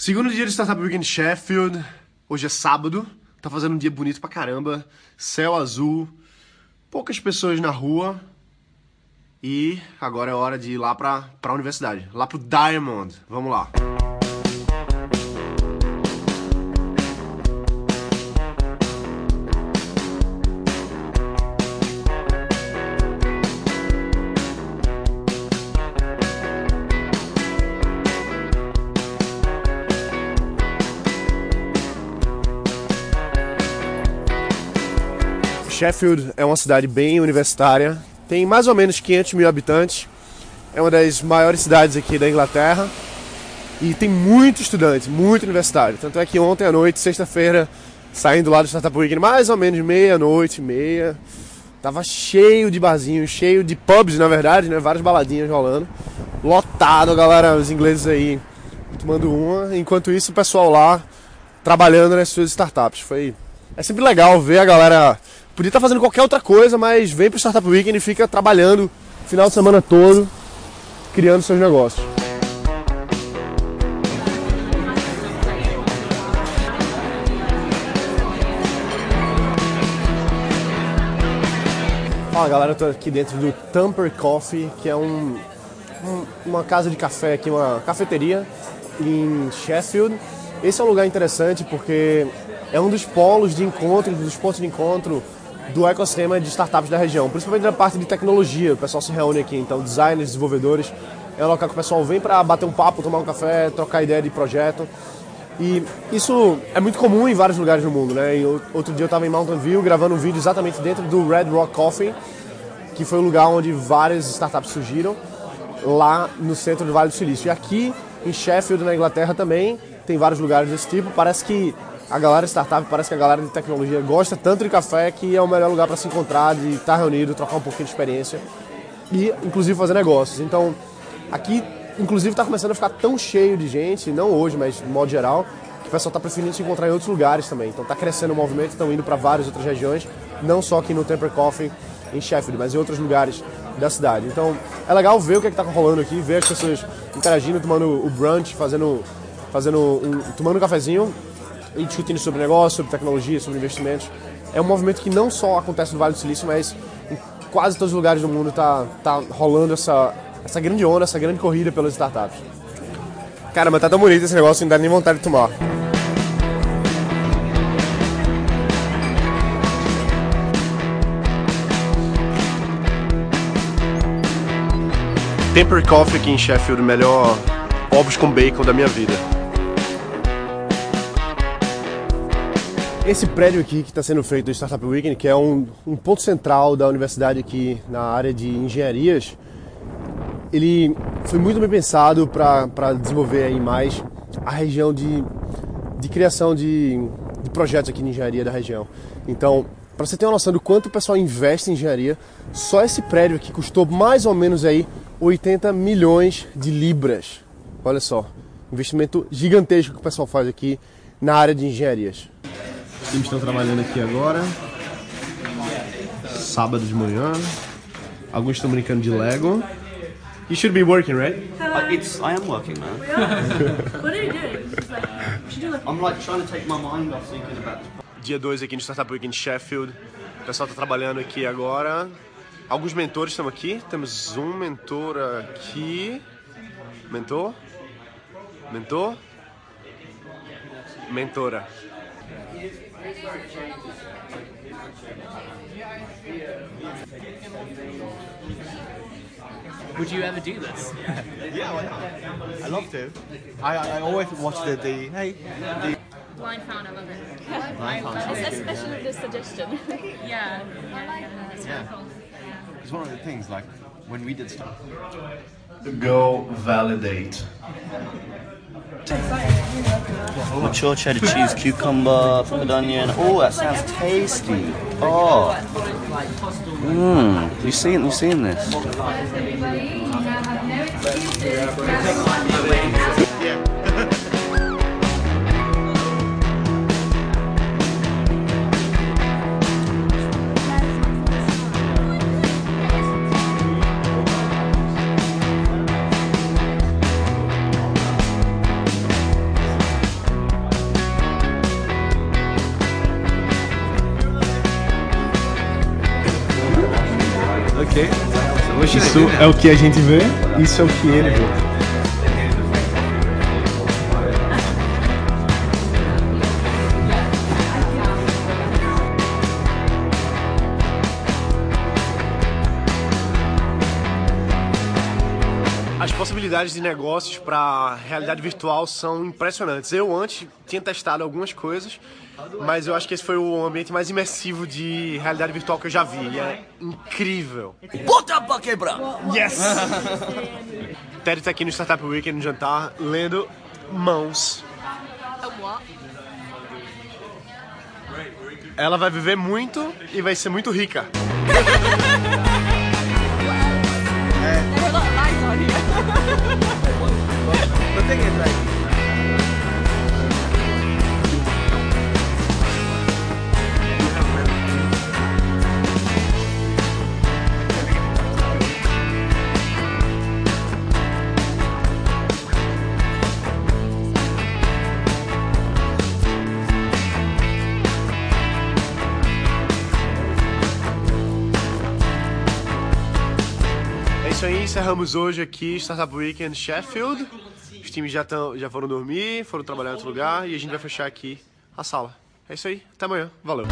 Segundo dia de Startup Weekend Sheffield. Hoje é sábado. Tá fazendo um dia bonito pra caramba. Céu azul. Poucas pessoas na rua. E agora é hora de ir lá pra, pra universidade. Lá pro Diamond. Vamos lá. Sheffield é uma cidade bem universitária, tem mais ou menos 500 mil habitantes, é uma das maiores cidades aqui da Inglaterra e tem muito estudante, muito universitário. Tanto é que ontem à noite, sexta-feira, saindo lá do Startup Weekend, mais ou menos meia-noite, meia, tava cheio de barzinhos, cheio de pubs, na verdade, né? Várias baladinhas rolando, lotado, galera, os ingleses aí tomando uma. Enquanto isso, o pessoal lá trabalhando nas suas startups. Foi é sempre legal ver a galera Podia estar fazendo qualquer outra coisa, mas vem para o Startup Weekend e fica trabalhando o final de semana todo, criando seus negócios. Fala galera, eu tô aqui dentro do Tamper Coffee, que é um, um, uma casa de café aqui, uma cafeteria em Sheffield. Esse é um lugar interessante porque é um dos polos de encontro, dos pontos de encontro do ecossistema de startups da região, principalmente na parte de tecnologia. O pessoal se reúne aqui, então designers, desenvolvedores. É um local que o pessoal vem para bater um papo, tomar um café, trocar ideia de projeto. E isso é muito comum em vários lugares do mundo, né? E outro dia eu estava em Mountain View gravando um vídeo exatamente dentro do Red Rock Coffee, que foi o lugar onde várias startups surgiram, lá no centro do Vale do Silício. E aqui em Sheffield, na Inglaterra, também tem vários lugares desse tipo. Parece que a galera startup, parece que a galera de tecnologia gosta tanto de café que é o melhor lugar para se encontrar, de estar reunido, trocar um pouquinho de experiência e, inclusive, fazer negócios. Então, aqui, inclusive, está começando a ficar tão cheio de gente, não hoje, mas de modo geral, que o pessoal está preferindo se encontrar em outros lugares também. Então, está crescendo o movimento, estão indo para várias outras regiões, não só aqui no Temper Coffee, em Sheffield, mas em outros lugares da cidade. Então, é legal ver o que é está rolando aqui, ver as pessoas interagindo, tomando o brunch, fazendo, fazendo um, tomando um cafezinho e discutindo sobre negócio, sobre tecnologia, sobre investimentos. É um movimento que não só acontece no Vale do Silício, mas em quase todos os lugares do mundo está tá rolando essa, essa grande onda, essa grande corrida pelas startups. Cara, mas tá tão bonito esse negócio, não dá nem vontade de tomar. Temper Coffee aqui em Sheffield, o melhor ovos com bacon da minha vida. Esse prédio aqui que está sendo feito do Startup Weekend, que é um, um, ponto central da universidade aqui na área de engenharias, ele foi muito bem pensado para desenvolver aí mais a região de, de criação de, de projetos aqui de engenharia da região. Então, para você ter uma noção do quanto o pessoal investe em engenharia, só esse prédio aqui custou mais ou menos aí 80 milhões de libras. Olha só, investimento gigantesco que o pessoal faz aqui na área de engenharias. Times estão trabalhando aqui agora. Sábado de manhã. Alguns estão brincando de Lego. You should be working, right? Uh, it's. I am working, man. what are you doing? I'm like trying to take my mind off thinking about. Dia 2 aqui no Startup Week em Sheffield. O pessoal está trabalhando aqui agora. Alguns mentores estão aqui. Temos um mentor aqui. Mentor? Mentor? Mentora. Would you ever do this? yeah, why not? I love to. I, I always watch the, the hey the blind found I love it. Blind found. Especially the suggestion. yeah, yeah, yeah. It's Yeah. really cool. it's one of the things like when we did stuff. Go validate. Mature cheddar cheese, cucumber, pickled onion. Oh, that sounds tasty. Oh. Mmm. You seen you seen this? Isso é o que a gente vê, isso é o que ele vê. Possibilidades de negócios para realidade virtual são impressionantes. Eu antes tinha testado algumas coisas, mas eu acho que esse foi o ambiente mais imersivo de realidade virtual que eu já vi. E é incrível. Bota pra quebrar! Yes! Teddy tá aqui no Startup Weekend no jantar, lendo Mãos. Ela vai viver muito e vai ser muito rica. Isso aí, encerramos hoje aqui Startup Weekend Sheffield. Os times já, tão, já foram dormir, foram trabalhar em outro lugar e a gente vai fechar aqui a sala. É isso aí, até amanhã. Valeu.